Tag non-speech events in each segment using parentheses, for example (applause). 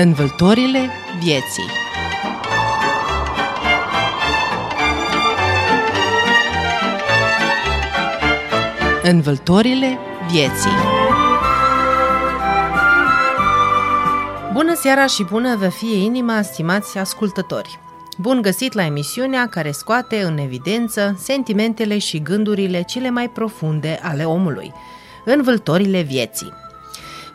Învâltorile vieții Învâltorile vieții Bună seara și bună vă fie inima, stimați ascultători! Bun găsit la emisiunea care scoate în evidență sentimentele și gândurile cele mai profunde ale omului, învâltorile vieții.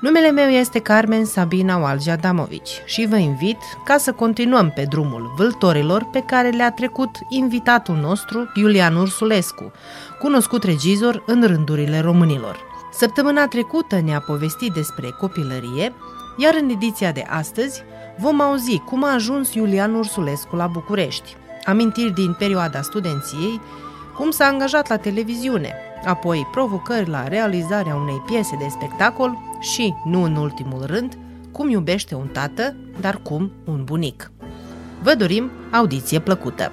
Numele meu este Carmen Sabina Walge Adamovici și vă invit ca să continuăm pe drumul vâltorilor pe care le-a trecut invitatul nostru, Iulian Ursulescu, cunoscut regizor în rândurile românilor. Săptămâna trecută ne-a povestit despre copilărie, iar în ediția de astăzi vom auzi cum a ajuns Iulian Ursulescu la București, amintiri din perioada studenției, cum s-a angajat la televiziune, apoi provocări la realizarea unei piese de spectacol și, nu în ultimul rând, cum iubește un tată, dar cum un bunic. Vă dorim audiție plăcută!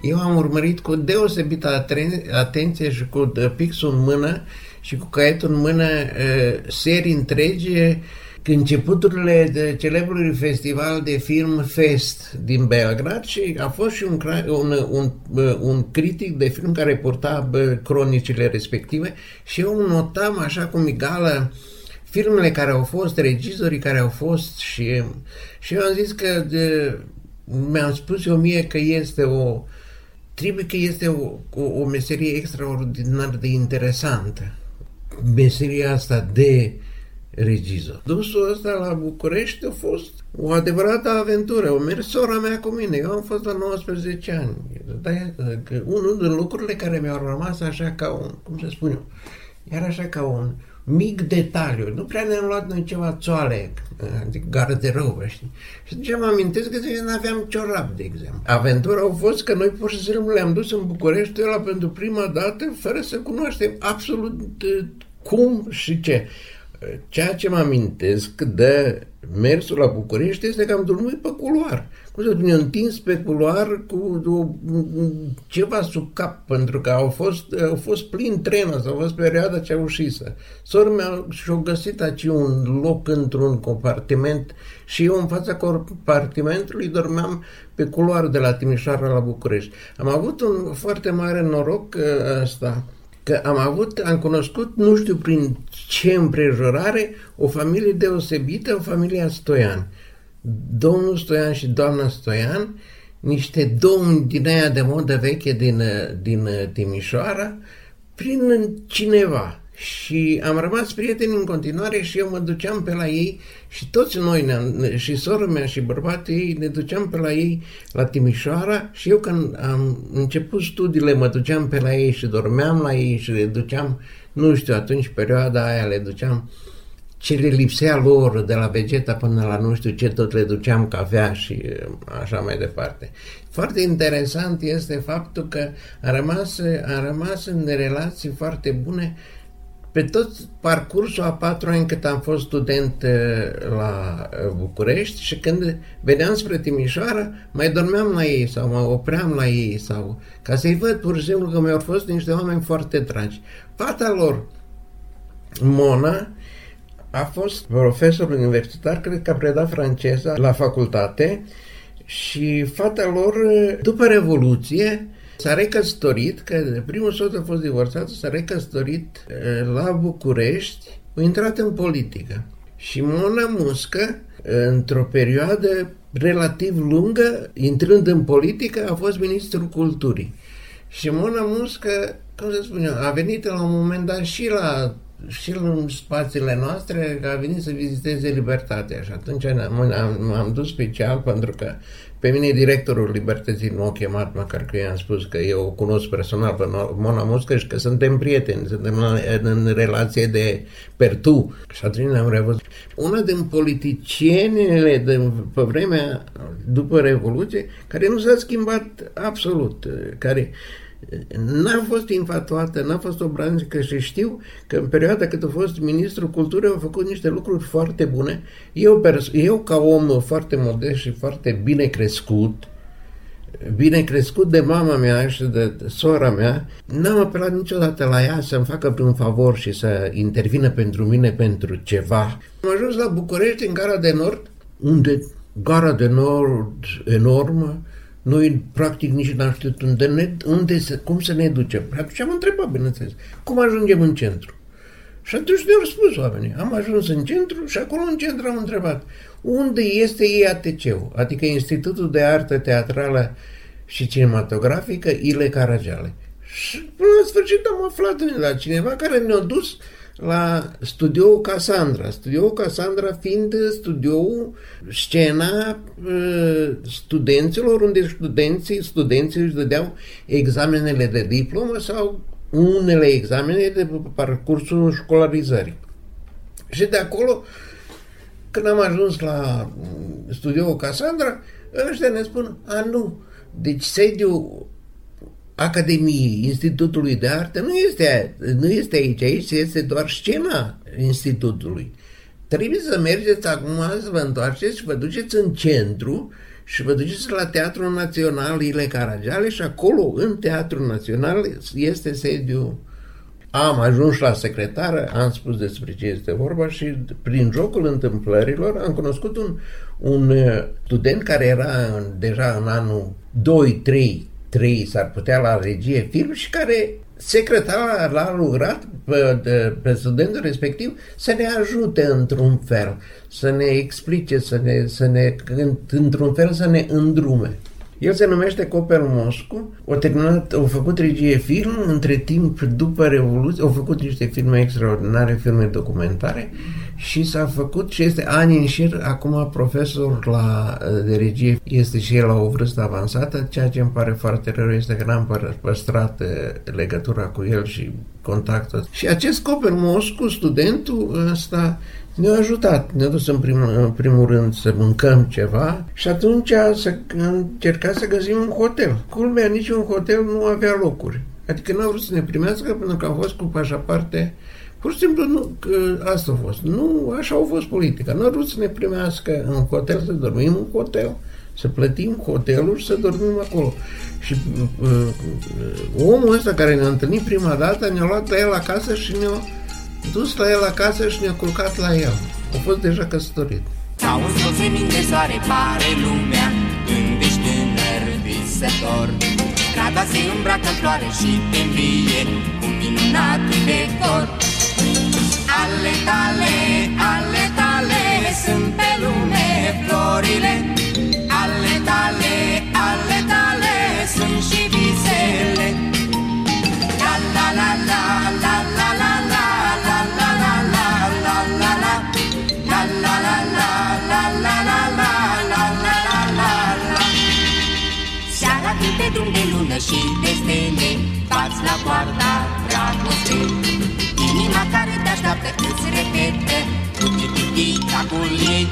Eu am urmărit cu deosebită atenție și cu pixul în mână și cu caietul în mână serii întregi începuturile de celebrului festival de film Fest din Belgrad și a fost și un, un, un, un critic de film care porta cronicile respective și eu notam așa cum egală filmele care au fost, regizorii care au fost și, și eu am zis că de, mi-am spus eu mie că este o trebuie că este o, o, o meserie extraordinar de interesantă. Meseria asta de regizor. Dusul ăsta la București a fost o adevărată aventură. O mers sora mea cu mine. Eu am fost la 19 ani. Dar unul din lucrurile care mi-au rămas așa ca un, cum să spun eu, iar așa ca un mic detaliu. Nu prea ne-am luat noi ceva țoale, adică garderobă, știi? Și ce mă amintesc că nu aveam ciorap, de exemplu. Aventura a fost că noi pur și simplu le-am dus în București la pentru prima dată, fără să cunoaștem absolut uh, cum și ce. Ceea ce mă amintesc de mersul la București este că am dormit pe culoar. Cum să spun, întins pe culoar cu o, ceva sub cap, pentru că au fost, au fost plin trenul, s-a fost perioada ceaușisă. Sora mea și-a găsit aici un loc într-un compartiment și eu în fața compartimentului dormeam pe culoar de la Timișoara la București. Am avut un foarte mare noroc ă, ăsta, că am avut, am cunoscut, nu știu prin ce împrejurare, o familie deosebită, o familia Stoian. Domnul Stoian și doamna Stoian, niște domni din aia de modă veche din, din Timișoara, prin cineva. Și am rămas prieteni în continuare și eu mă duceam pe la ei și toți noi, ne și sora mea și bărbatul ei, ne duceam pe la ei la Timișoara și eu când am început studiile mă duceam pe la ei și dormeam la ei și le duceam, nu știu, atunci perioada aia le duceam ce le lipsea lor de la vegeta până la nu știu ce, tot le duceam cafea și așa mai departe. Foarte interesant este faptul că a rămas, a rămas în relații foarte bune pe tot parcursul a patru ani cât am fost student uh, la uh, București și când veneam spre Timișoara, mai dormeam la ei sau mă opream la ei sau ca să-i văd pur și simplu că mi-au fost niște oameni foarte dragi. Fata lor, Mona, a fost profesor universitar, cred că a predat franceza la facultate și fata lor, după Revoluție, S-a recăsătorit, că primul soț a fost divorțat, s-a recăsătorit la București, a intrat în politică. Și Mona Muscă, într-o perioadă relativ lungă, intrând în politică, a fost ministrul culturii. Și Mona Muscă, cum să spun eu, a venit la un moment dat și la și în spațiile noastre că a venit să viziteze Libertatea și atunci am, am, am dus special pentru că pe mine directorul Libertății nu a chemat, măcar că i-am spus că eu o cunosc personal pe Mona Muscă și că suntem prieteni, suntem în, în relație de pertu. Și atunci ne-am revăzut. Una din politicienile de, pe vremea după Revoluție, care nu s-a schimbat absolut, care n-a fost infatuată, n-a fost obraznică și știu că în perioada cât a fost ministrul culturii au făcut niște lucruri foarte bune. Eu, eu ca om foarte modest și foarte bine crescut, bine crescut de mama mea și de sora mea, n-am apelat niciodată la ea să-mi facă pe un favor și să intervină pentru mine pentru ceva. Am ajuns la București, în Gara de Nord, unde Gara de Nord enormă, noi practic nici n-am știut unde, ne, unde să, cum să ne ducem. Atunci am întrebat, bineînțeles, cum ajungem în centru. Și atunci ne-au răspuns oamenii. Am ajuns în centru și acolo în centru am întrebat unde este IATC-ul, adică Institutul de Artă Teatrală și Cinematografică Ile Caragiale. Și până la sfârșit am aflat de la cineva care ne-a dus la studioul Cassandra. Studioul Cassandra fiind studioul, scena uh, studenților, unde studenții, studenții își dădeau examenele de diplomă sau unele examene de parcursul școlarizării. Și de acolo, când am ajuns la studioul Cassandra, ăștia ne spun, a nu, deci sediul Academiei Institutului de Arte nu este, nu este aici, aici este doar scena Institutului. Trebuie să mergeți acum să vă întoarceți și vă duceți în centru și vă duceți la Teatrul Național Ile Caragiale și acolo, în Teatrul Național, este sediu. Am ajuns la secretară, am spus despre ce este vorba și prin jocul întâmplărilor am cunoscut un, un uh, student care era deja în anul 2, 3, 3 s-ar putea la regie film și care secretarul l-a lucrat pe, de, pe studentul respectiv să ne ajute într-un fel, să ne explice, să ne, să ne într-un fel să ne îndrume. El se numește Copel Moscu, au terminat, au făcut regie film, între timp, după Revoluție, au făcut niște filme extraordinare, filme documentare și s-a făcut și este ani în șir, acum profesor la, de regie, este și el la o vârstă avansată, ceea ce îmi pare foarte rău este că n-am păstrat eh, legătura cu el și contactul. Și acest Copel Moscu, studentul ăsta, ne-a ajutat, ne-a dus în primul, în primul rând să mâncăm ceva și atunci să încerca să găsim un hotel. Culmea, nici un hotel nu avea locuri. Adică n-au vrut să ne primească pentru că am fost cu pașaparte Pur și simplu, nu, că asta a fost. Nu, așa a fost politica. Nu au vrut să ne primească în hotel, să dormim în hotel, să plătim hotelul și să dormim acolo. Și uh, uh, omul ăsta care ne-a întâlnit prima dată ne-a luat la el acasă și ne-a dus la el acasă și ne-a culcat la el. A fost deja căsătorit. Ca un semin de soare pare lumea Când ești tânăr visător Strada se îmbracă în floare și te învie Un minunat vector Ale tale, ale tale Sunt pe lume florile Ale tale, ale pe drum de lună și de stele Bați la poarta dragostei. Inima care te așteaptă îți repetă Cu tic-tic-tic-tacul ei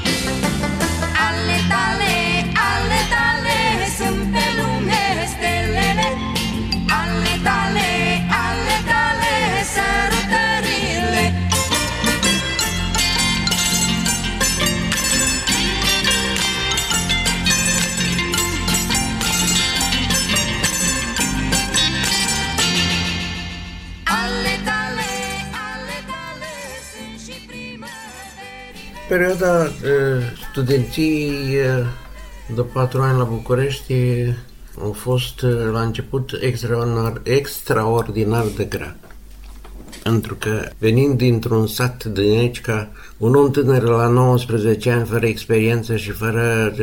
Perioada studenției de patru ani la București a fost la început extraordinar, extraordinar de grea. Pentru că venind dintr-un sat de Necica, un om tânăr la 19 ani, fără experiență și fără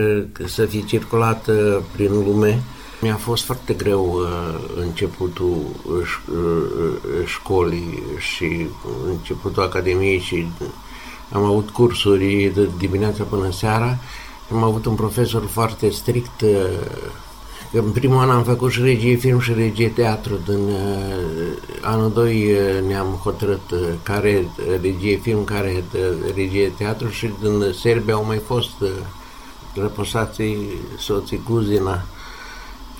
să fi circulat prin lume, mi-a fost foarte greu începutul școlii și începutul academiei și am avut cursuri de dimineața până seara. Am avut un profesor foarte strict. Uh, în primul an am făcut și regie film și regie teatru. Din uh, anul 2 uh, ne-am hotărât care regie film, care regie teatru și din Serbia au mai fost răposații soții Guzina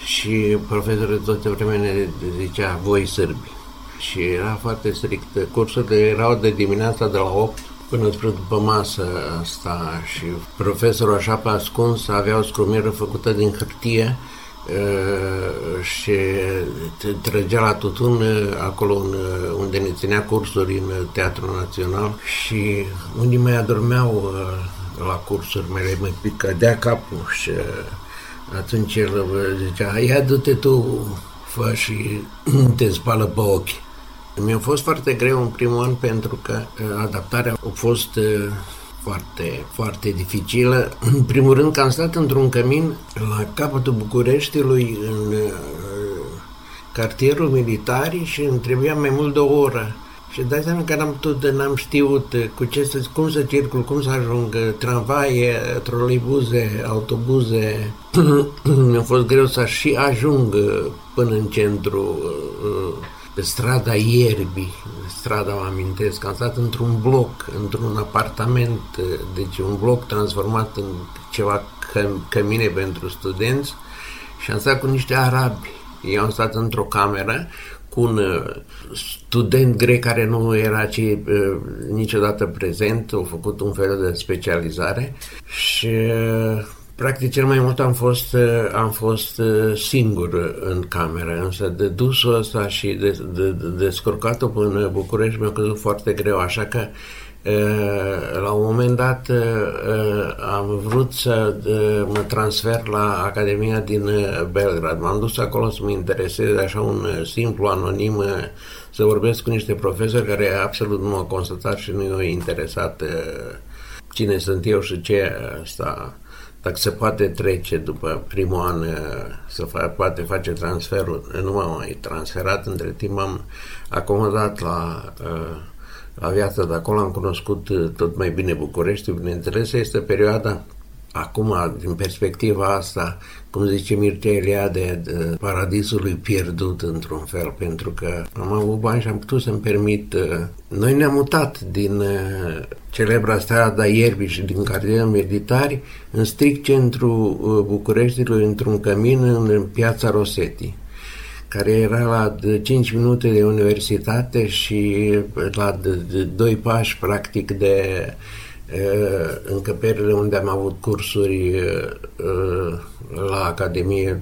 și profesorul tot vremea ne zicea voi sârbi. Și era foarte strict. Cursurile erau de dimineața de la 8 până spre după masă asta și profesorul așa pe ascuns avea o scrumiră făcută din hârtie și trăgea la tutun acolo unde ne ținea cursuri în Teatrul Național și unii mai adormeau la cursuri mele, mă cădea capul și atunci el zicea, ia du-te tu, fă și (clears throat) te spală pe ochi. Mi-a fost foarte greu în primul an pentru că adaptarea a fost foarte, foarte dificilă. În primul rând că am stat într-un cămin la capătul Bucureștiului, în uh, cartierul militarii și îmi trebuia mai mult de o oră. Și dai seama că n-am putut, n-am știut cu ce să, cum să circul, cum să ajung, tramvaie, troleibuze, autobuze. (clears throat) Mi-a fost greu să și ajung până în centru uh, pe strada Ierbii, strada mă amintesc, am stat într-un bloc, într-un apartament, deci un bloc transformat în ceva căm- cămine pentru studenți și am stat cu niște arabi. Eu am stat într-o cameră cu un uh, student grec care nu era ci, uh, niciodată prezent, au făcut un fel de specializare și uh, Practic, cel mai mult am fost, uh, am fost uh, singur în cameră, însă de dusul ăsta și de, de, de descurcat-o până București mi-a căzut foarte greu, așa că uh, la un moment dat am vrut să mă transfer la Academia din Belgrad. M-am dus acolo să mă interesez așa un simplu anonim să vorbesc cu niște profesori care absolut nu m-au constatat și nu i-au interesat cine sunt eu și ce asta dacă se poate trece după primul an să fa- poate face transferul, nu m-am mai transferat, între timp am acomodat la, la viața de acolo, am cunoscut tot mai bine București, bineînțeles, este perioada acum, din perspectiva asta, cum zice Mircea Eliade, de paradisului pierdut într-un fel, pentru că am avut bani și am putut să-mi permit. Uh, noi ne-am mutat din uh, celebra strada Ierbii și din cartierul militari în strict centru uh, Bucureștiului, într-un cămin în piața Rosetti care era la 5 minute de universitate și la 2 pași practic de încăperile unde am avut cursuri la Academie,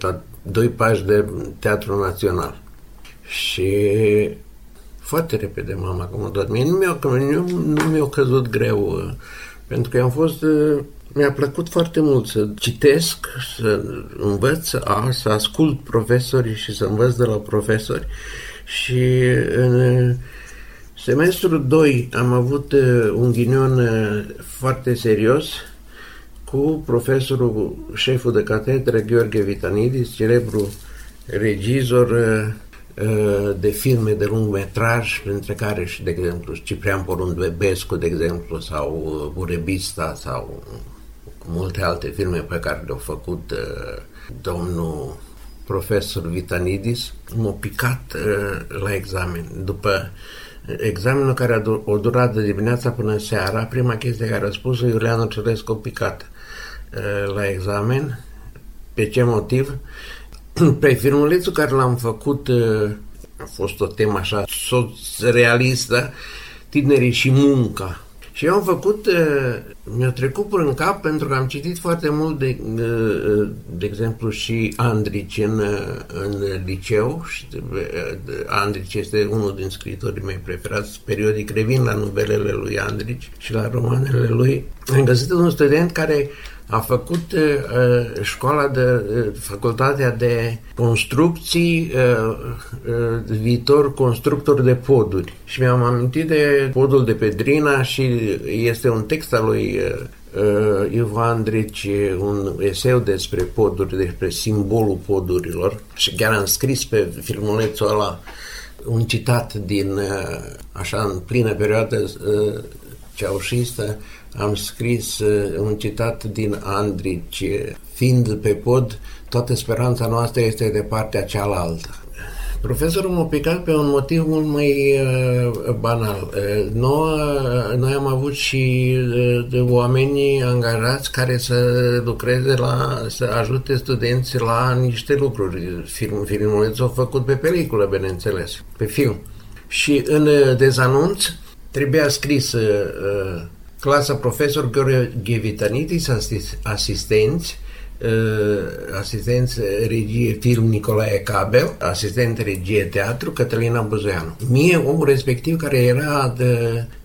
la doi pași de Teatru Național. Și foarte repede m-am acomodat. Mie nu mi-a, nu, nu mi-a căzut greu, pentru că am fost mi-a plăcut foarte mult să citesc, să învăț, a, să ascult profesorii și să învăț de la profesori. Și în semestrul 2 am avut un ghinion foarte serios cu profesorul, șeful de catedră Gheorghe Vitanidis, celebru regizor uh, de filme de lung metraj, printre care și, de exemplu, Ciprian Porumbescu, de exemplu, sau uh, Burebista, sau multe alte filme pe care le-au făcut uh, domnul profesor Vitanidis, m-a picat la examen. După examenul care a durat de dimineața până seara, prima chestie care a spus-o Iulian Ocărescu a picat. Eh, la examen. Pe ce motiv? (clears throat) Pe filmulețul care l-am făcut eh, a fost o temă așa realistă, tinerii și munca. Și eu am făcut, eh, mi-a trecut prin cap pentru că am citit foarte mult, de, de exemplu, și Andrici în, în liceu. Și Andrici este unul din scritorii mei preferați. Periodic revin la novelele lui Andrici și la romanele lui. Am găsit un student care a făcut uh, școala de, uh, facultatea de construcții, uh, uh, viitor constructor de poduri. Și mi-am amintit de podul de Pedrina și este un text al lui uh, Ivo Andrici, un eseu despre poduri, despre simbolul podurilor și chiar am scris pe filmulețul ăla un citat din, uh, așa, în plină perioadă uh, ceaușistă, am scris uh, un citat din Andrici, fiind pe pod, toată speranța noastră este de partea cealaltă. Profesorul m-a picat pe un motiv mult mai uh, banal. Uh, noi, uh, noi am avut și uh, de oameni angajați care să lucreze la, să ajute studenții la niște lucruri. Film, filmulețul au făcut pe peliculă, bineînțeles, pe film. Și în uh, dezanunț trebuia scris uh, clasa profesor Gheorghe Vitanitis, asistenți, asistent regie film Nicolae Cabel, asistent regie teatru Cătălina Buzeanu. Mie, omul respectiv care era de, uh,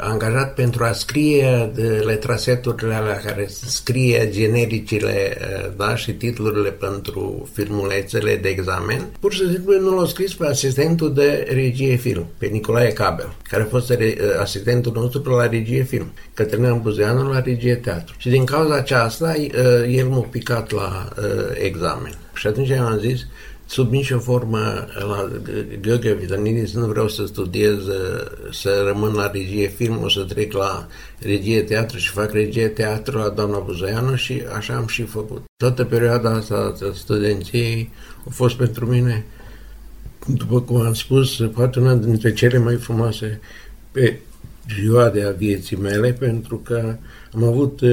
angajat pentru a scrie de letraseturile alea care scrie genericile uh, da, și titlurile pentru filmulețele de examen, pur și simplu nu l-a scris pe asistentul de regie film, pe Nicolae Cabel, care a fost re, uh, asistentul nostru la regie film, Cătălina Buzeanu la regie teatru. Și din cauza aceasta, uh, el m-a picat la uh, examen. Și atunci am zis, sub nicio formă la Gheorghe Vitanidis nu vreau să studiez, să rămân la regie film, o să trec la regie teatru și fac regie teatru la doamna Buzoianu și așa am și făcut. Toată perioada asta a studenției a fost pentru mine, după cum am spus, poate una dintre cele mai frumoase perioade a vieții mele, pentru că am avut uh,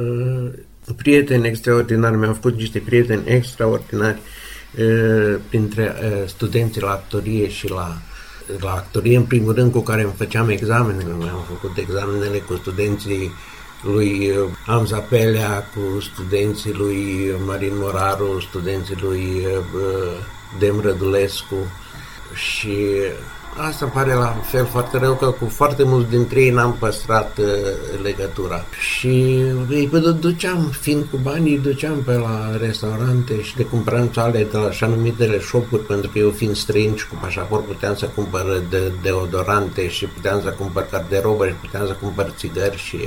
uh prieteni extraordinari, mi-am făcut niște prieteni extraordinari printre studenții la actorie și la la actorie, în primul rând, cu care îmi făceam examenele. Mi-am făcut examenele cu studenții lui Amza Pelea, cu studenții lui Marin Moraru, studenții lui Dem Rădulescu și Asta pare la fel foarte rău că cu foarte mulți dintre ei n-am păstrat uh, legătura. Și îi duceam, fiind cu banii, îi duceam pe la restaurante și de cumpăram toale de la așa numitele shop-uri, pentru că eu fiind străin și cu pașaport puteam să cumpăr de, deodorante și puteam să cumpăr garderobă și puteam să cumpăr țigări și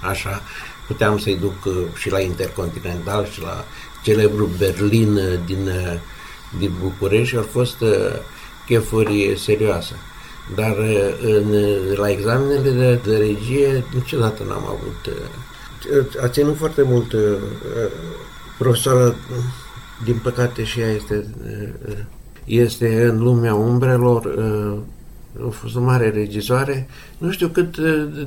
așa. Puteam să-i duc uh, și la Intercontinental și la celebru Berlin uh, din, uh, din București și au fost uh, chefuri serioase. Dar în, la examenele de, de regie niciodată n-am avut. A ținut foarte mult profesoara, din păcate și ea este, este în lumea umbrelor, a fost o mare regizoare. Nu știu cât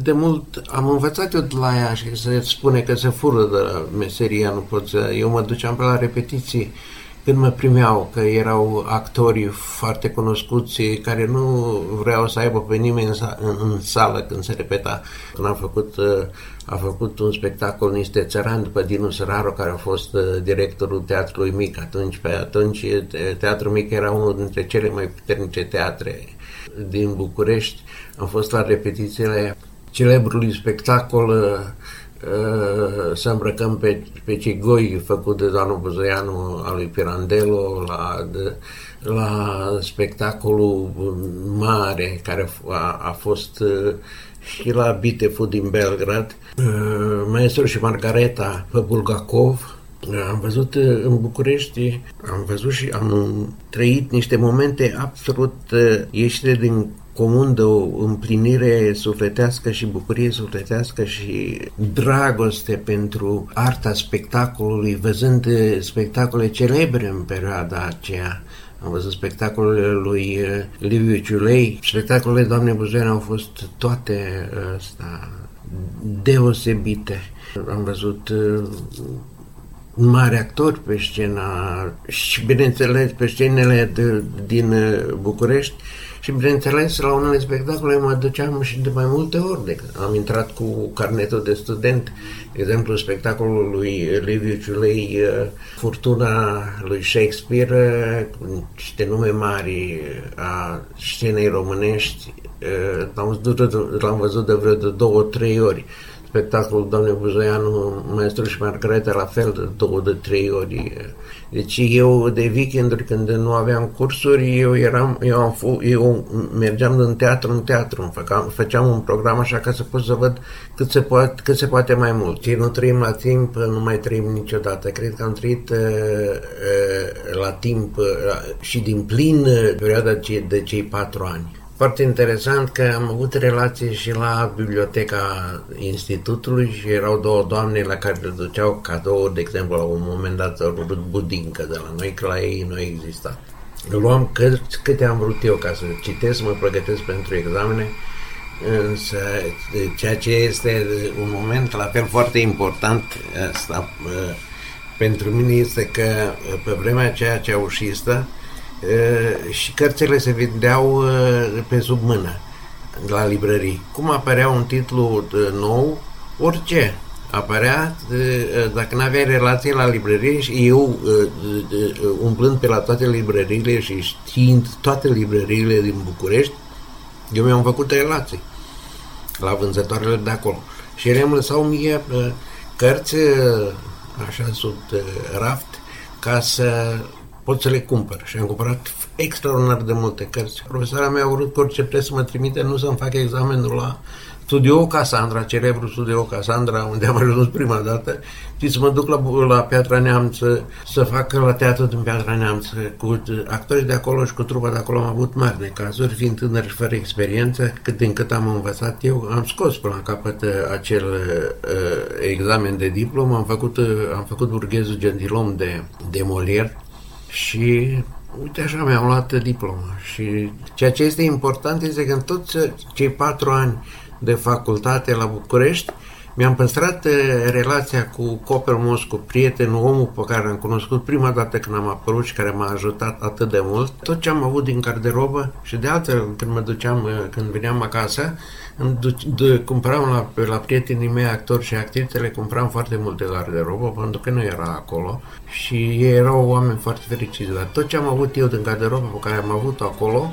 de mult am învățat eu de la ea și se spune că se fură de la meseria, nu pot să... Eu mă duceam pe la repetiții când mă primeau, că erau actori foarte cunoscuți care nu vreau să aibă pe nimeni în, în, în sală când se repeta. Când am făcut, a făcut un spectacol niște țărani după Dinu Săraru, care a fost uh, directorul Teatrului Mic atunci. Pe atunci Teatrul Mic era unul dintre cele mai puternice teatre din București. Am fost la repetițiile celebrului spectacol uh, Uh, să îmbrăcăm pe, pe cei goi făcut de domnul Buzoianu al lui Pirandello la, de, la spectacolul mare care a, a fost uh, și la Bitefu din Belgrad, uh, Maestru și Margareta pe Bulgakov, am văzut în București, am văzut și am trăit niște momente absolut ieșite din comun de o împlinire sufletească și bucurie sufletească și dragoste pentru arta spectacolului, văzând spectacole celebre în perioada aceea. Am văzut spectacolele lui uh, Liviu Ciulei. Spectacolele Doamne Buzoian au fost toate ăsta, deosebite. Am văzut uh, mari actori pe scena și, bineînțeles, pe scenele de, din uh, București și, bineînțeles, la unele spectacole mă duceam și de mai multe ori. De, am intrat cu carnetul de student, de exemplu, spectacolul lui Liviu Ciulei, uh, Furtuna lui Shakespeare, cu niște nume mari a scenei românești. Uh, l-am văzut, l-am văzut de vreo de două, trei ori spectacolul Doamne Buzoianu, Maestru și Margareta, la fel de două, de trei ori. Deci eu de weekenduri când nu aveam cursuri, eu eram, eu, am f- eu mergeam din teatru în teatru, făceam, făceam un program așa ca să pot să văd cât se, poate, cât se poate mai mult. Cei nu trăim la timp, nu mai trăim niciodată. Cred că am trăit uh, uh, la timp uh, și din plin uh, perioada de cei patru ani. Foarte interesant că am avut relații și la biblioteca institutului și erau două doamne la care le duceau cadou, de exemplu, la un moment dat Ruth Budincă de la noi, că la ei nu exista. Luam cât, câte am vrut eu ca să citesc, să mă pregătesc pentru examene, însă ceea ce este un moment la fel foarte important asta, pentru mine este că pe vremea aceea ceaușistă, și cărțile se vindeau pe sub mână la librării. Cum apărea un titlu nou, orice apărea dacă nu aveai relație la librărie și eu umplând pe la toate librăriile și știind toate librăriile din București, eu mi-am făcut relații la vânzătoarele de acolo. Și ele îmi lăsau mie cărți așa sub raft ca să pot să le cumpăr. Și am cumpărat extraordinar de multe cărți. Profesoara mea a vrut cu orice preț să mă trimite, nu să-mi fac examenul la Studio Casandra, celebru Studio Casandra, unde am ajuns prima dată, și să mă duc la, la Piatra Neamț să, să fac la teatru din Piatra Neamț. Cu actorii de acolo și cu trupa de acolo am avut mari necazuri, fiind tânăr și fără experiență, cât din cât am învățat eu, am scos până la capăt uh, acel uh, examen de diplomă, am făcut, uh, am făcut burghezul gentilom de, de Molière și Uite așa mi-am luat diploma. Și ceea ce este important este că în toți cei patru ani de facultate la București, mi-am păstrat eh, relația cu Copel Moscu, prietenul, omul pe care l-am cunoscut prima dată când am apărut și care m-a ajutat atât de mult. Tot ce am avut din garderobă și de altfel când mă duceam, eh, când veneam acasă, îmi du- cumpăram la, la prietenii mei actori și actrițe, le cumpăram foarte multe garderobă pentru că nu era acolo și ei erau oameni foarte fericiți. Dar tot ce am avut eu din garderobă pe care am avut acolo,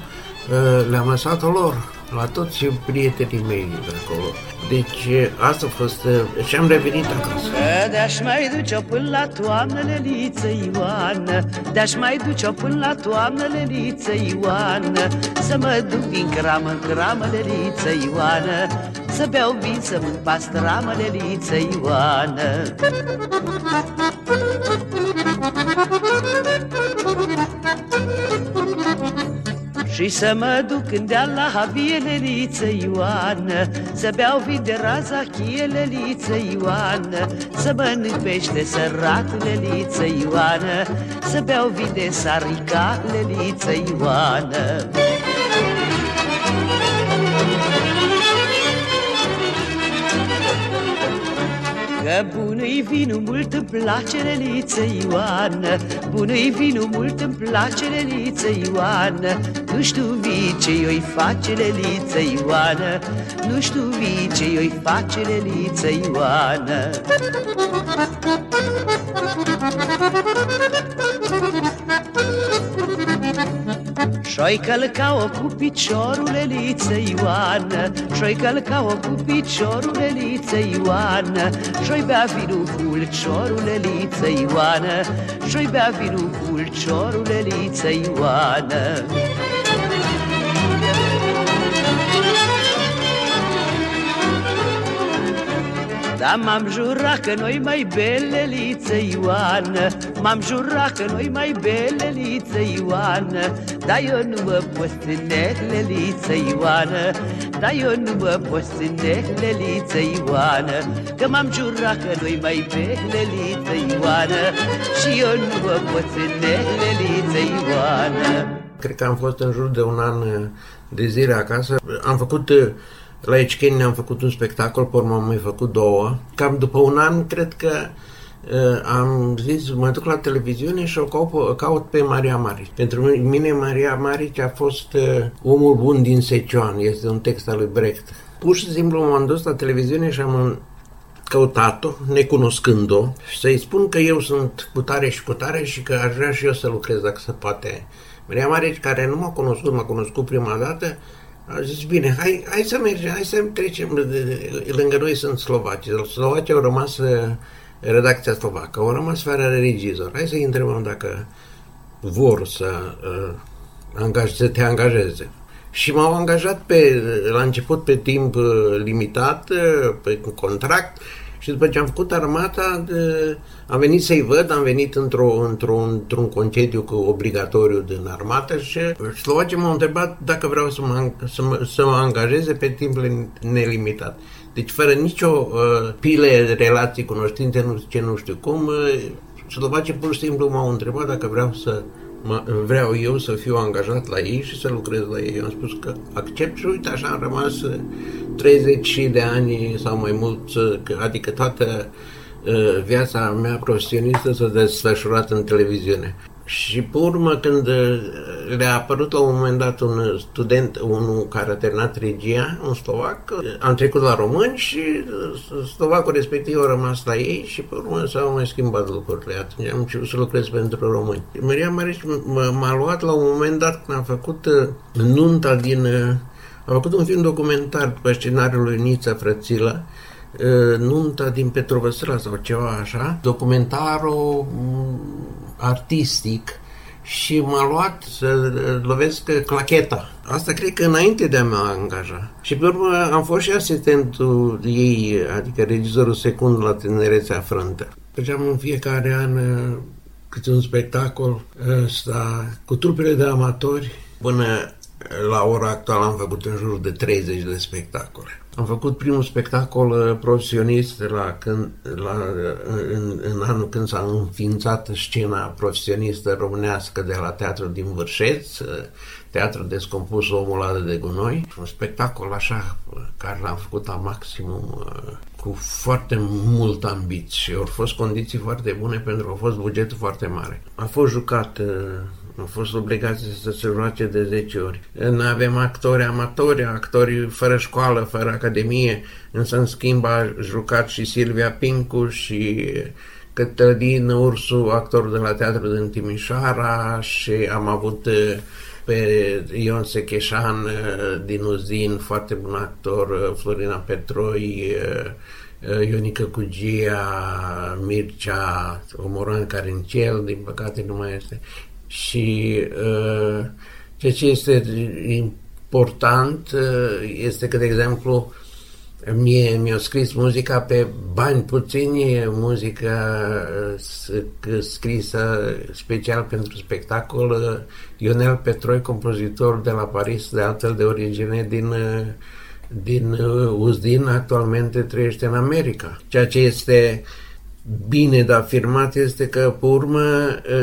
eh, le-am lăsat lor la toți prietenii mei de acolo. Deci asta a fost și am revenit acasă. De-aș mai duce-o până la toamnă, Leliță Ioană De-aș mai duce-o până la toamnă, Leliță Ioană Să mă duc din cramă în cramă, Leliță Ioană Să beau vin, să mânc pastramă, Leliță Ioană și să mă duc în deal la havie Leliță Ioană Să beau vin de raza chie Leliță Ioană Să mănânc pește sărat Leliță Ioană Să beau vin de sarica Leliță Ioană Că bună-i vinul, mult îmi place Leliță Ioană. Bună-i vinul, mult îmi place Leliță Ioană. Nu știu vii ce i face Leliță Ioană. Nu știu vii ce i face Leliță Ioană Și-oi călca-o cu piciorul Eliță Ioană. Și-oi călca-o cu piciorul Eliță Ioană. Și-oi bea vinul fulciorul Eliță Ioană. Și-oi bea vinul fulciorul Eliță Ioană Dar m-am jurat că noi mai beleliță Ioană. M-am jurat că noi mai beleliță Ioană. Dar eu nu mă pot ține leliță Ioană. Dar eu nu mă pot ține leliță Ioană. Că m-am jurat că noi mai beleliță Ioană. Și eu nu mă pot ține leliță Ioană. Cred că am fost în jur de un an de zile acasă. Am făcut la Echeni ne-am făcut un spectacol, pe urmă am mai făcut două. Cam după un an, cred că uh, am zis, mă duc la televiziune și o caut, caut pe Maria Marici. Pentru mine Maria Marici a fost uh, omul bun din Secioan, este un text al lui Brecht. Pur și simplu m-am dus la televiziune și am căutat-o, necunoscând-o, și să-i spun că eu sunt cu tare și cu tare și că aș vrea și eu să lucrez dacă se poate. Maria Marici, care nu m-a cunoscut, m-a cunoscut prima dată, a zis, bine, hai, hai să mergem, hai să trecem, lângă noi sunt slovaci. Slovacii au rămas uh, redacția slovacă, au rămas fără regizor. Hai să-i întrebăm dacă vor să, uh, angaj, să te angajeze. Și m-au angajat pe, la început pe timp uh, limitat, uh, pe contract, și după ce am făcut armata, am venit să-i văd, am venit într-o, într-o, într-un concediu cu obligatoriu din armată și slovacii m-au întrebat dacă vreau să mă, să mă, să mă angajeze pe timp nelimitat. Deci fără nicio uh, pile de relații, cunoștințe, nu ce nu știu cum, uh, slovacii pur și simplu m-au întrebat dacă vreau să mă, vreau eu să fiu angajat la ei și să lucrez la ei. Eu am spus că accept și uite așa am rămas 30 de ani sau mai mult, adică toată viața mea profesionistă s-a desfășurat în televiziune. Și pe urmă, când uh, le-a apărut la un moment dat un student, unul care a terminat regia, un slovac, am trecut la români și slovacul respectiv a rămas la ei și pe urmă s-au mai schimbat lucrurile. Atunci am început să lucrez pentru români. Maria Mariș m-a luat la un moment dat când am făcut nunta din... Am făcut un film documentar pe scenariul lui Nița Frățilă, nunta din Petrovăsăla sau ceva așa, documentarul artistic și m-a luat să lovesc clacheta. Asta cred că înainte de a mă angaja. Și pe urmă am fost și asistentul ei, adică regizorul secund la Tinerețea Frântă. Făceam în fiecare an câte un spectacol ăsta, cu trupele de amatori. Până la ora actuală am făcut în jur de 30 de spectacole. Am făcut primul spectacol uh, profesionist la când, la, uh, în, în anul când s-a înființat scena profesionistă românească de la Teatrul din Vârșeț, uh, Teatrul Descompus Omul Ade de Gunoi. Un spectacol așa care l-am făcut la maximum cu foarte mult ambiție și au fost condiții foarte bune pentru că a fost bugetul foarte mare. A fost jucat am fost obligați să se joace de 10 ori. Nu avem actori amatori, actori fără școală, fără academie, însă în schimb a jucat și Silvia Pincu și Cătălin Ursu, actor de la teatru din Timișoara și am avut eh, pe Ion Secheșan eh, din Uzin, foarte bun actor, eh, Florina Petroi, Ionica Cugia, Mircea, Omoran Carincel, din păcate nu mai este și uh, ceea ce este important uh, este că, de exemplu, mie mi-a scris muzica pe bani puțini, muzica uh, scrisă special pentru spectacol, uh, Ionel Petroi, compozitor de la Paris, de altfel de origine din uh, din Uzdin, actualmente trăiește în America. Ceea ce este uh, bine de afirmat este că, pe urmă,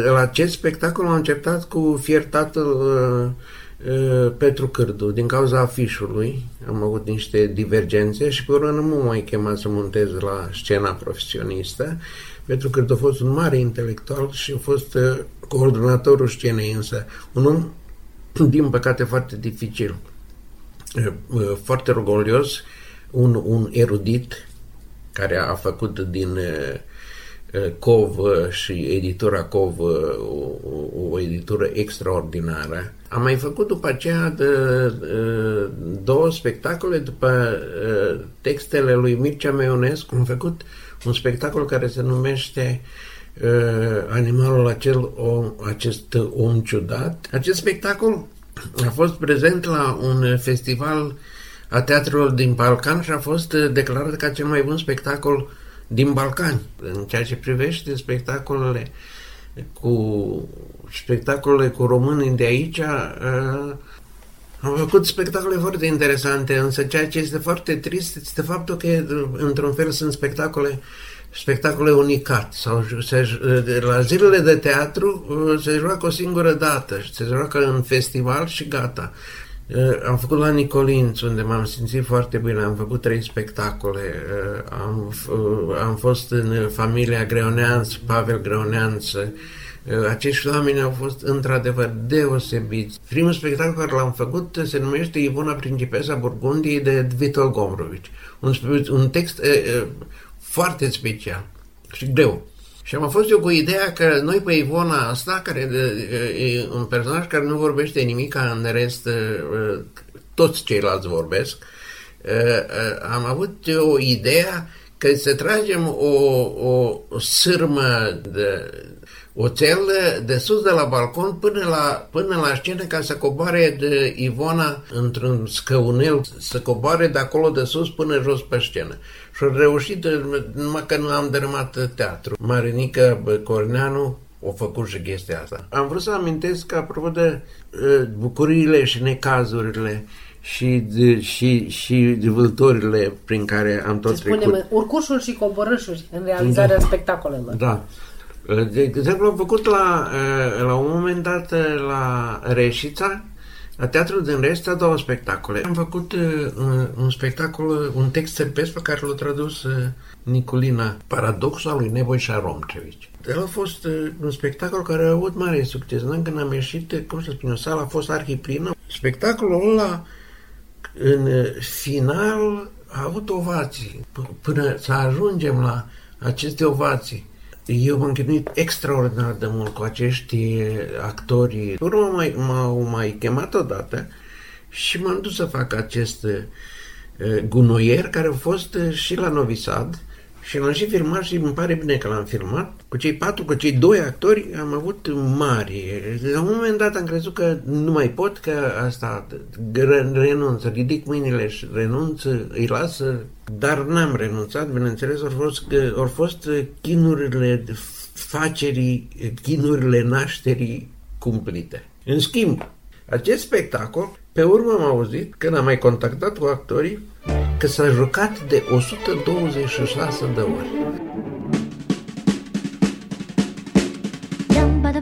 la acest spectacol am început cu fiertatul uh, uh, Petru Cârdu, din cauza afișului. Am avut niște divergențe și pe urmă nu mă mai chema să montez la scena profesionistă. Petru Cârdu a fost un mare intelectual și a fost uh, coordonatorul scenei, însă un om, din păcate, foarte dificil, foarte rugolios, un, un erudit care a făcut din uh, Cov și editura Cov, o, o editură extraordinară. Am mai făcut după aceea de, de, două spectacole după textele lui Mircea Meonescu. Am făcut un spectacol care se numește Animalul acel om, acest om ciudat. Acest spectacol a fost prezent la un festival a teatrelor din Balcan și a fost declarat ca cel mai bun spectacol uh, din Balcani. În ceea ce privește spectacolele cu spectacolele cu românii de aici, uh, am făcut spectacole foarte interesante, însă ceea ce este foarte trist este faptul că, într-un fel, sunt spectacole spectacole unicat sau se, la zilele de teatru uh, se joacă o singură dată și se joacă în festival și gata. Uh, am făcut la Nicolinț, unde m-am simțit foarte bine. Am făcut trei spectacole. Uh, am, uh, am fost în familia Greoneanț, Pavel Greoneanț. Acești oameni au fost într-adevăr deosebiți. Primul spectacol care l-am făcut se numește Ivona Principesa Burgundiei de Vitor Gomrovici. Un, un text foarte special și greu. Și am fost eu cu ideea că noi pe Ivona asta, care e un personaj care nu vorbește nimic, în rest toți ceilalți vorbesc, am avut o idee că să tragem o, o, o sârmă de oțel de sus de la balcon până la, până la scenă ca să coboare de Ivona într-un scăunel, să coboare de acolo de sus până jos pe scenă. Și a reușit, numai că nu am dărâmat teatru. Marinică Corneanu o făcut și chestia asta. Am vrut să amintesc că, apropo de bucuriile și necazurile și, de, și, și vâltorile prin care am tot trecut. Spunem, urcușuri și coborâșuri în realizarea da. spectacolelor. Da. De exemplu, am făcut la, la un moment dat la Reșița, La teatru din rest, a două spectacole. Am făcut uh, un spectacol, un text sărbesc pe care l-a tradus uh, Niculina, Paradoxul al lui Nevoi Șaromcevici. El a fost uh, un spectacol care a avut mare succes. Noi când am ieșit, uh, cum să spun, sala a fost arhiplină. Spectacolul ăla, în uh, final, a avut ovații. P- până să ajungem la aceste ovații. Eu m-am chinuit extraordinar de mult cu acești uh, actori. Pe urmă mai, m-au mai chemat odată și m-am dus să fac acest uh, gunoier care a fost uh, și la Novisad și l-am și filmat și îmi pare bine că l-am filmat. Cu cei patru, cu cei doi actori am avut mari. La un moment dat am crezut că nu mai pot, că asta renunț, ridic mâinile și renunț, îi las, dar n-am renunțat, bineînțeles, au fost, au fost chinurile facerii, chinurile nașterii cumplite. În schimb, acest spectacol, pe urmă am auzit, când am mai contactat cu actorii, că s-a jucat de 126 de ori. Care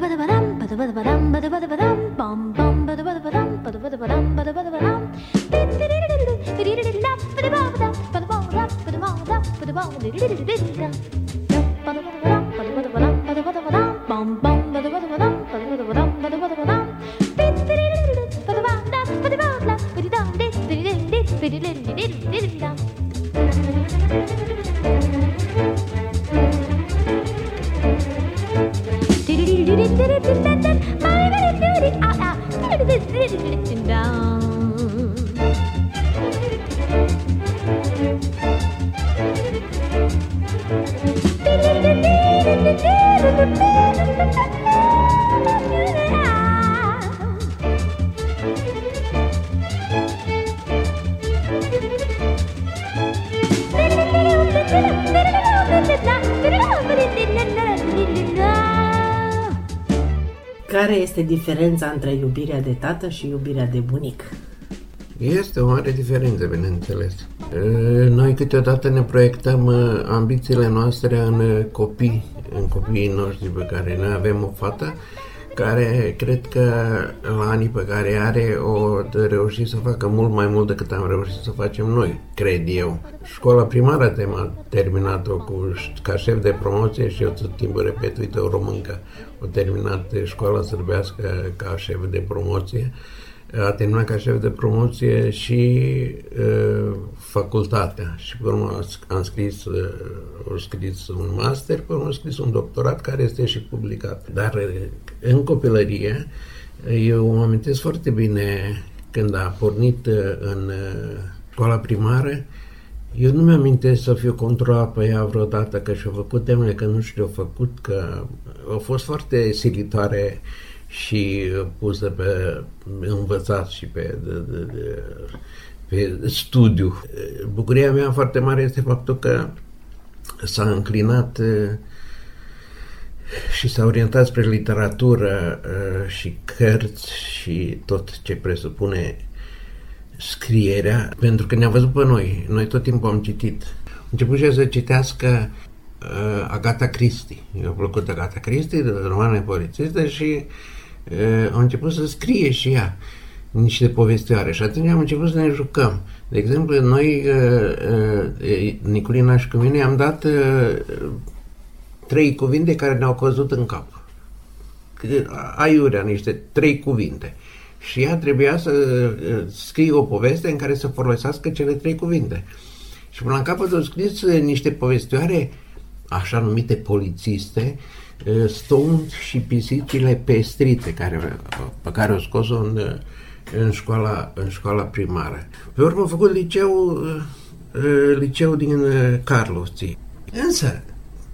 diferența între iubirea de tată și iubirea de bunic? Este o mare diferență, bineînțeles. Noi câteodată ne proiectăm ambițiile noastre în copii, în copiii noștri pe care noi avem o fată care cred că la anii pe care are o reușit să facă mult mai mult decât am reușit să facem noi, cred eu. Școala primară am terminat-o cu, ca șef de promoție și eu tot timpul repet, uite, o româncă. A terminat școala sărbească ca șef de promoție. A terminat ca șef de promoție și uh, facultatea. Și pe urmă am scris, uh, am scris un master, pe urmă am scris un doctorat care este și publicat. Dar uh, în copilărie eu mă amintesc foarte bine când a pornit uh, în uh, școala primară, eu nu mi-amintesc să fiu controlat pe ea vreodată că și-a făcut temele că nu știu, a făcut că a fost foarte silitoare și pusă pe învățat și pe, de, de, de, pe studiu. Bucuria mea foarte mare este faptul că s-a înclinat și s-a orientat spre literatură și cărți și tot ce presupune scrierea, pentru că ne-a văzut pe noi. Noi tot timpul am citit. Am început și să citească uh, Agatha Christie. Mi-a plăcut Agatha Christie, de romane polițiste și uh, a început să scrie și ea niște povestioare și atunci am început să ne jucăm. De exemplu, noi, uh, uh, Niculina și cu mine, am dat uh, trei cuvinte care ne-au căzut în cap. Aiurea, niște trei cuvinte. Și ea trebuia să scrie o poveste în care să folosească cele trei cuvinte. Și până la capăt au scris niște povestioare așa numite polițiste, Stone și pisicile pestrite care, pe care au scos-o în, în, școala, în școala primară. Pe urmă a făcut liceu, liceu din Carlovții. Însă,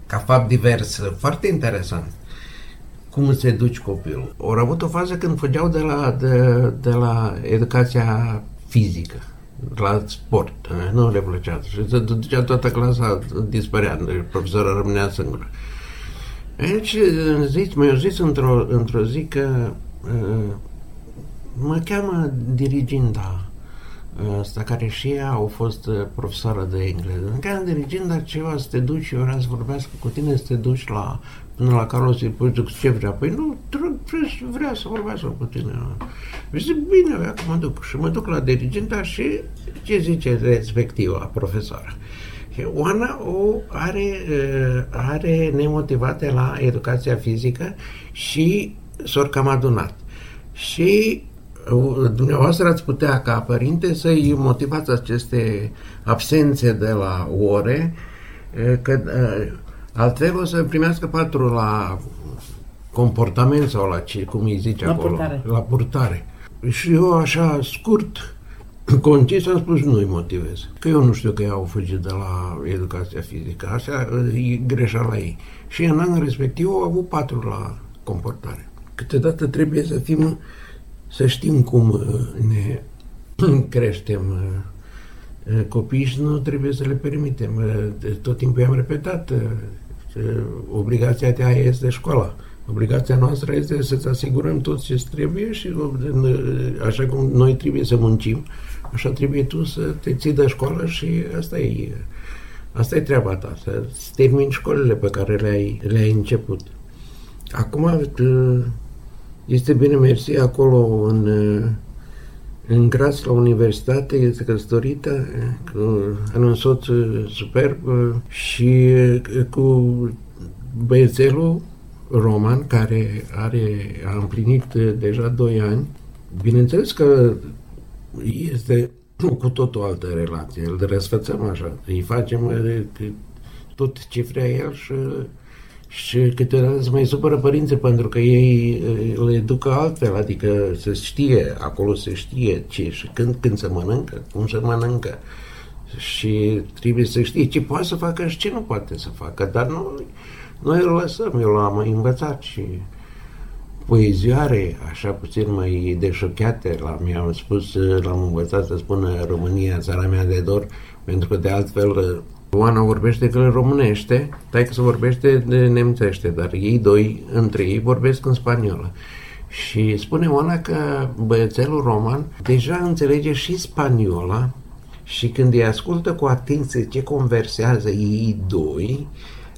ca fapt divers, foarte interesant, cum îți educi copilul. Au avut o fază când fugeau de la, de, de la educația fizică, la sport. Nu le plăcea. Și se ducea toată clasa, dispărea, profesorul rămânea singur. Deci, zis, mi-au zis într-o, într-o zi că uh, mă cheamă diriginda asta care și ea au fost profesoară de engleză. Mă cheamă diriginda ceva să te duci, eu vreau să vorbească cu tine, să te duci la până la Carlos îi pui ce vrea. Păi nu, trăg vrea să vorbească cu tine. Zic, bine, acum mă duc. Și mă duc la dirigenta și ce zice respectiva profesoară. Oana o are, uh, are nemotivate la educația fizică și s-or cam adunat. Și uh, dumneavoastră ați putea ca părinte să-i motivați aceste absențe de la ore, uh, că altfel o să primească patru la comportament sau la ce, cum îi zice la acolo, purtare. la purtare. Și eu așa scurt, (clears throat) concis, am spus nu-i motivez. Că eu nu știu că ei au fugit de la educația fizică. Asta e greșeala ei. Și în anul respectiv au avut patru la comportare. Câteodată trebuie să fim, să știm cum uh, ne (clears throat) creștem uh, uh, copiii și nu trebuie să le permitem. Tot timpul i-am repetat, obligația ta este școala. Obligația noastră este să-ți asigurăm tot ce trebuie și așa cum noi trebuie să muncim, așa trebuie tu să te ții de școală și asta e, asta e treaba ta, să termini școlile pe care le-ai, le-ai început. Acum este bine mersi acolo în, în Graz, la universitate, este căsătorită cu un soț superb și cu băiețelul roman care are, a împlinit deja 2 ani. Bineînțeles că este cu tot o altă relație. Îl răsfățăm așa, îi facem tot ce vrea el și, și câteodată se mai supără părinții pentru că ei le educă altfel, adică să știe, acolo se știe ce și când, când se mănâncă, cum se mănâncă. Și trebuie să știe ce poate să facă și ce nu poate să facă, dar nu, noi îl lăsăm, eu l-am învățat și poezioare, așa puțin mai deșocheate, la, mi-am spus, l-am învățat să spună România, țara mea de dor, pentru că de altfel Oana vorbește că românește, tai că se vorbește de nemțește, dar ei doi, între ei, vorbesc în spaniolă. Și spune Oana că băiețelul roman deja înțelege și spaniola și când îi ascultă cu atenție ce conversează ei doi,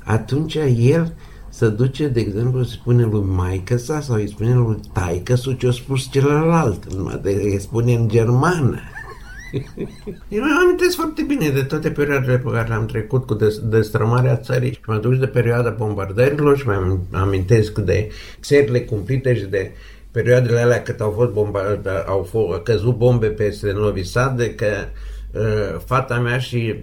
atunci el se duce, de exemplu, îi spune lui maică sa sau îi spune lui taică sau ce-a spus celălalt, numai de, îi spune în germană. (laughs) Eu mă amintesc foarte bine de toate perioadele pe care le-am trecut cu destrămarea țării și mă duc de perioada bombardărilor și mă amintesc de țările cumplite și de perioadele alea cât au fost bomba, au fost, căzut bombe peste Novi Sad, că uh, fata mea și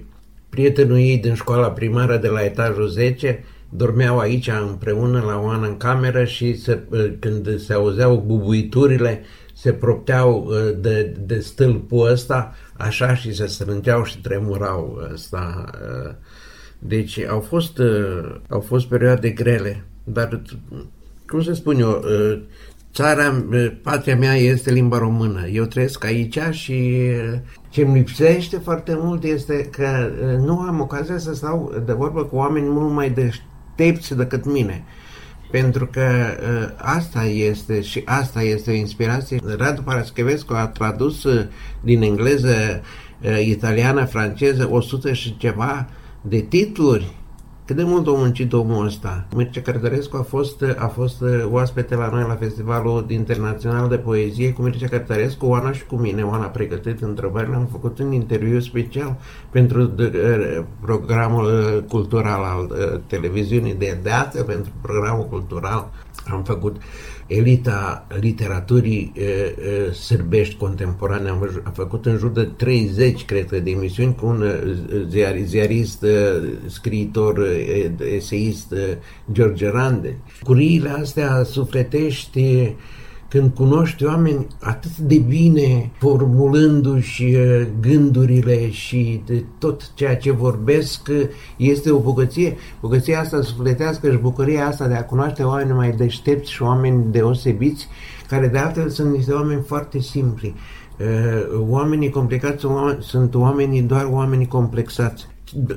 prietenul ei din școala primară de la etajul 10 dormeau aici împreună la Oana în cameră și se, când se auzeau bubuiturile se propteau de, de stâlpul ăsta așa și se strângeau și tremurau ăsta. Deci au fost, au fost perioade grele, dar cum să spun eu, țara, patria mea este limba română. Eu trăiesc aici și ce îmi lipsește foarte mult este că nu am ocazia să stau de vorbă cu oameni mult mai deștepți decât mine. Pentru că asta este și asta este o inspirație. Radu Paraschivescu a tradus din engleză, italiană, franceză 100 și ceva de titluri cât de mult a muncit omul ăsta? Mircea Cărtărescu a fost, a fost oaspete la noi la Festivalul Internațional de Poezie cu Mircea Cărtărescu, Oana și cu mine. Oana a pregătit întrebările, am făcut un interviu special pentru de, de, programul cultural al de, televiziunii de dată, pentru programul cultural am făcut elita literaturii e, e, sârbești contemporane. Am, am făcut în jur de 30, cred că, de emisiuni cu un ziar, ziarist, scriitor, eseist, George Rande. Curiile astea sufletești când cunoști oameni atât de bine formulându-și gândurile și de tot ceea ce vorbesc, este o bogăție. Bogăția asta sufletească și bucuria asta de a cunoaște oameni mai deștepți și oameni deosebiți, care de altfel sunt niște oameni foarte simpli. Oamenii complicați sunt oamenii, doar oamenii complexați.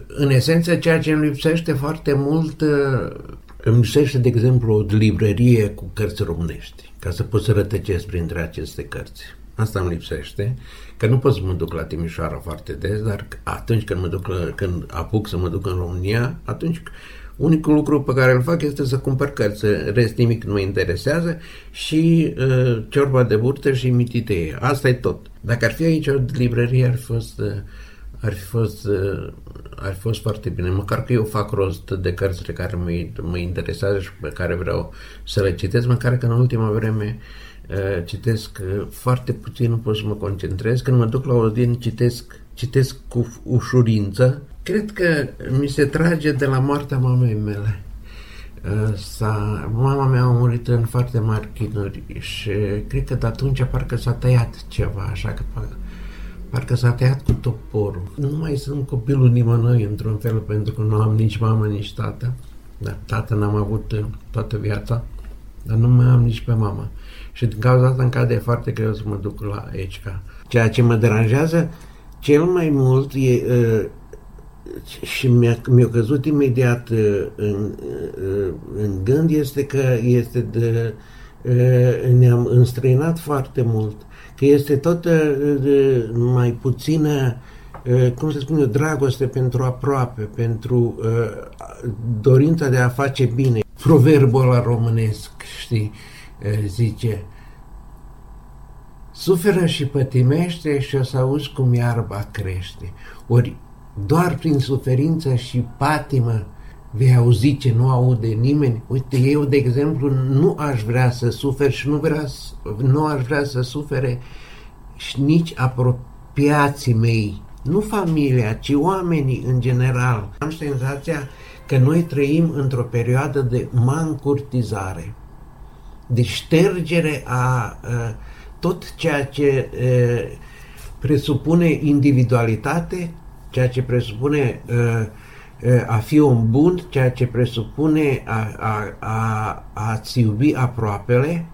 În esență, ceea ce îmi lipsește foarte mult îmi lipsește, de exemplu, o librărie cu cărți românești, ca să pot să rătăcesc printre aceste cărți. Asta îmi lipsește, că nu pot să mă duc la Timișoara foarte des, dar atunci când, mă duc la, când apuc să mă duc în România, atunci Unicul lucru pe care îl fac este să cumpăr cărți, rest nimic nu mă interesează și uh, ciorba de burtă și mititee. Asta e tot. Dacă ar fi aici o librărie, ar fi fost, uh, ar fi fost, uh, ar fi fost foarte bine. Măcar că eu fac rost de cărțile care mă, mă interesează și pe care vreau să le citesc, măcar că în ultima vreme uh, citesc uh, foarte puțin, nu pot să mă concentrez. Când mă duc la o din, citesc, citesc cu ușurință, Cred că mi se trage de la moartea mamei mele. Uh, s-a, mama mea a murit în foarte mari chinuri și cred că de atunci parcă s-a tăiat ceva, așa că parcă, parcă s-a tăiat cu toporul. Nu mai sunt copilul nimănui într-un fel, pentru că nu am nici mamă, nici tată. Dar tată n-am avut toată viața, dar nu mai am nici pe mama. Și din cauza asta îmi cade foarte greu să mă duc la ECCA. Ceea ce mă deranjează cel mai mult e uh, și mi-a, mi-a căzut imediat uh, în, uh, în gând este că este de, uh, ne-am înstrăinat foarte mult, că este tot mai puțină cum să spun eu, dragoste pentru aproape, pentru dorința de a face bine. Proverbul la românesc, știi, zice, suferă și pătimește și o să auzi cum iarba crește. Ori doar prin suferință și patimă vei auzi ce nu aude nimeni. Uite, eu, de exemplu, nu aș vrea să sufer și nu, vrea, nu aș vrea să sufere și nici apropiații mei, nu familia, ci oamenii în general. Am senzația că noi trăim într-o perioadă de mancurtizare, de ștergere a, a tot ceea ce a, presupune individualitate ceea ce presupune uh, uh, a fi om bun, ceea ce presupune a, a, a, a-ți iubi aproapele,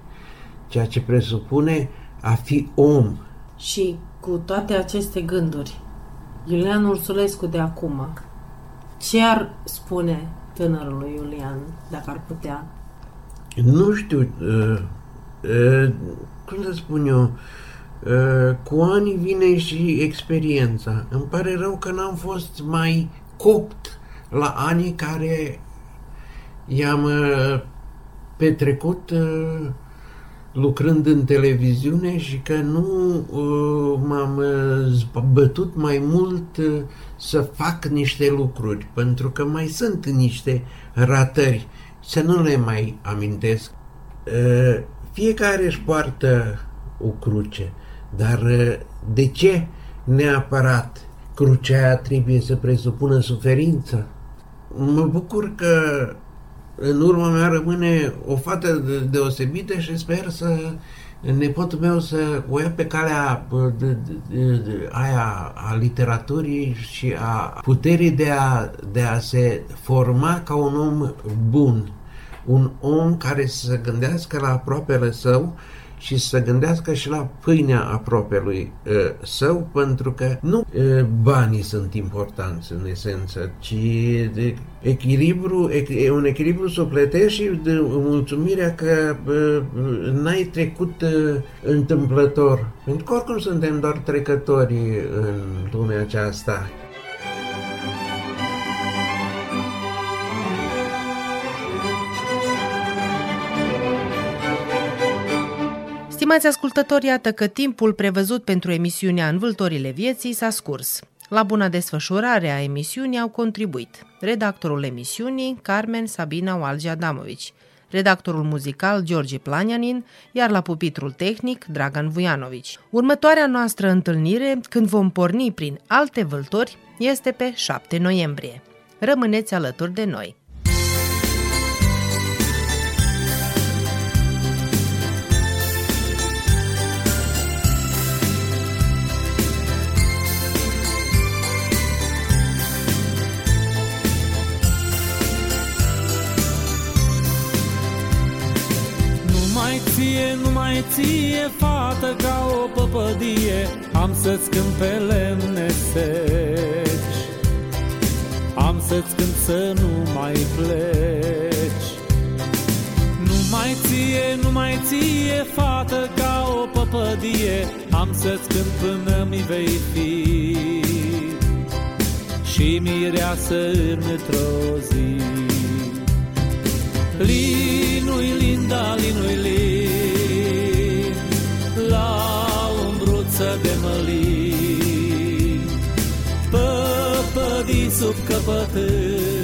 ceea ce presupune a fi om. Și cu toate aceste gânduri, Iulian Ursulescu de acum, ce ar spune tânărului Iulian, dacă ar putea? Nu știu, uh, uh, cum să spun eu, uh, Uh, cu ani vine și experiența. Îmi pare rău că n-am fost mai copt la anii care i-am uh, petrecut uh, lucrând în televiziune și că nu m-am bătut mai mult să fac niște lucruri, pentru că mai sunt niște ratări, să nu le mai amintesc. Fiecare își poartă o cruce. Dar uh, de ce neapărat crucea aia trebuie să presupună suferință? Mă bucur că în urma mea rămâne o fată deosebită și sper să nepotul meu să o ia pe calea uh, de, de, de, aia a literaturii și a puterii de a, de a se forma ca un om bun, un om care să se gândească la aproapele său și să gândească și la pâinea apropiului uh, său, pentru că nu uh, banii sunt importanți în esență, ci de echilibru, e un echilibru sufletesc și de mulțumirea că uh, n-ai trecut uh, întâmplător. Pentru că oricum suntem doar trecători în lumea aceasta. Stimați ascultători, iată că timpul prevăzut pentru emisiunea Învâltorile vieții s-a scurs. La buna desfășurare a emisiunii au contribuit redactorul emisiunii Carmen Sabina Walge Adamovici, redactorul muzical George Planianin, iar la pupitrul tehnic Dragan Vujanovici. Următoarea noastră întâlnire, când vom porni prin alte vâltori, este pe 7 noiembrie. Rămâneți alături de noi! mai ție, fată, ca o păpădie, Am să-ți cânt pe lemne seci, Am să-ți cânt să nu mai pleci. Numai ție, numai ție, fată, ca o păpădie, Am să-ți cânt până mi vei fi, Și mireasă într-o zi. Linui, linda, linui, linda, sub căpătâi.